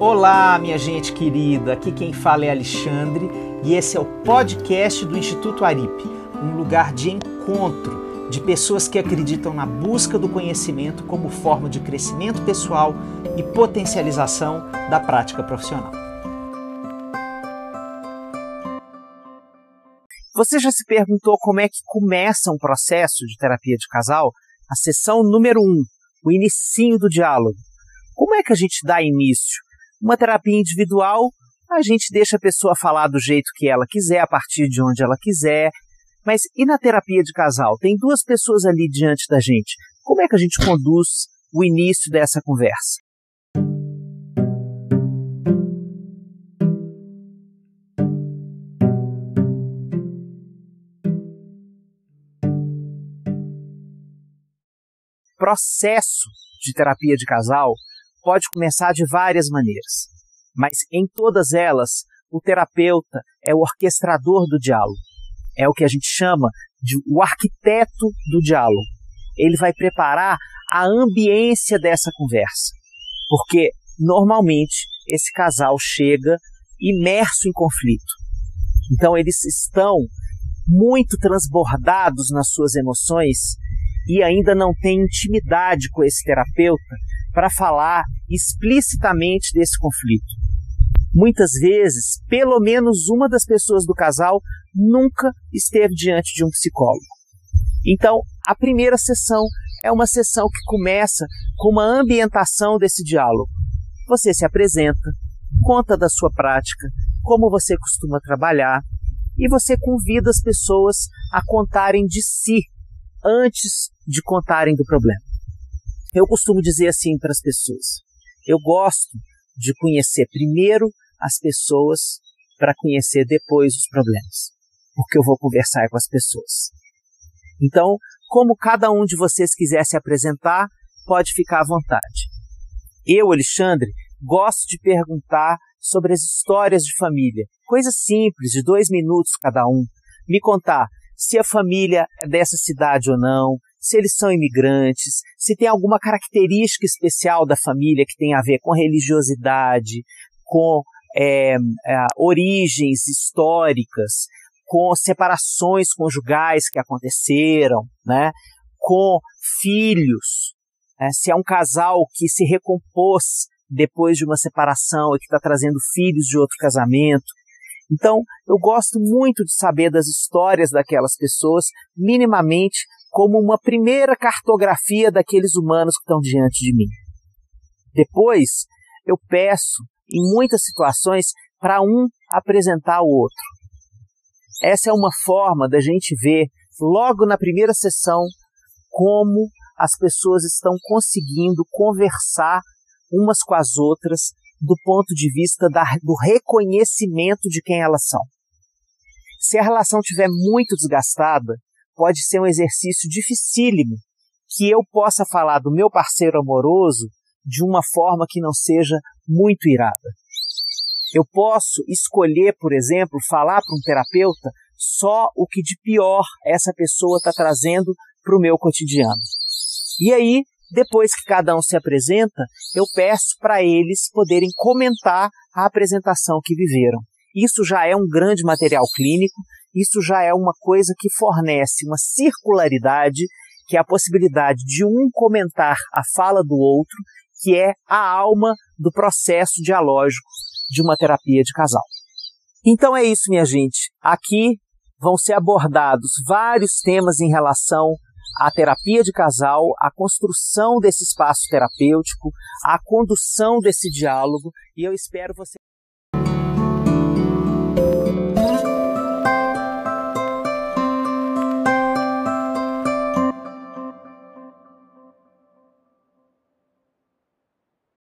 Olá, minha gente querida. Aqui quem fala é Alexandre e esse é o podcast do Instituto Aripe, um lugar de encontro de pessoas que acreditam na busca do conhecimento como forma de crescimento pessoal e potencialização da prática profissional. Você já se perguntou como é que começa um processo de terapia de casal? A sessão número 1, um, o inicinho do diálogo. Como é que a gente dá início? Uma terapia individual, a gente deixa a pessoa falar do jeito que ela quiser, a partir de onde ela quiser. Mas e na terapia de casal? Tem duas pessoas ali diante da gente. Como é que a gente conduz o início dessa conversa? processo de terapia de casal pode começar de várias maneiras, mas em todas elas, o terapeuta é o orquestrador do diálogo. É o que a gente chama de o arquiteto do diálogo. Ele vai preparar a ambiência dessa conversa, porque normalmente esse casal chega imerso em conflito. Então eles estão muito transbordados nas suas emoções e ainda não têm intimidade com esse terapeuta para falar explicitamente desse conflito. Muitas vezes, pelo menos uma das pessoas do casal nunca esteve diante de um psicólogo. Então, a primeira sessão é uma sessão que começa com uma ambientação desse diálogo. Você se apresenta, conta da sua prática, como você costuma trabalhar, e você convida as pessoas a contarem de si antes de contarem do problema. Eu costumo dizer assim para as pessoas: eu gosto de conhecer primeiro as pessoas para conhecer depois os problemas, porque eu vou conversar com as pessoas. Então, como cada um de vocês quiser se apresentar, pode ficar à vontade. Eu, Alexandre, gosto de perguntar sobre as histórias de família, coisas simples, de dois minutos cada um. Me contar se a família é dessa cidade ou não, se eles são imigrantes, se tem alguma característica especial da família que tem a ver com religiosidade, com é, é, origens históricas, com separações conjugais que aconteceram, né? com filhos, né? se é um casal que se recompôs depois de uma separação e que está trazendo filhos de outro casamento. Então, eu gosto muito de saber das histórias daquelas pessoas, minimamente como uma primeira cartografia daqueles humanos que estão diante de mim. Depois, eu peço, em muitas situações, para um apresentar o outro. Essa é uma forma da gente ver, logo na primeira sessão, como as pessoas estão conseguindo conversar umas com as outras do ponto de vista da, do reconhecimento de quem elas são. Se a relação estiver muito desgastada, pode ser um exercício dificílimo que eu possa falar do meu parceiro amoroso de uma forma que não seja muito irada. Eu posso escolher, por exemplo, falar para um terapeuta só o que de pior essa pessoa está trazendo para o meu cotidiano. E aí, depois que cada um se apresenta, eu peço para eles poderem comentar a apresentação que viveram. Isso já é um grande material clínico isso já é uma coisa que fornece uma circularidade, que é a possibilidade de um comentar a fala do outro, que é a alma do processo dialógico de uma terapia de casal. Então é isso, minha gente. Aqui vão ser abordados vários temas em relação à terapia de casal, à construção desse espaço terapêutico, à condução desse diálogo, e eu espero você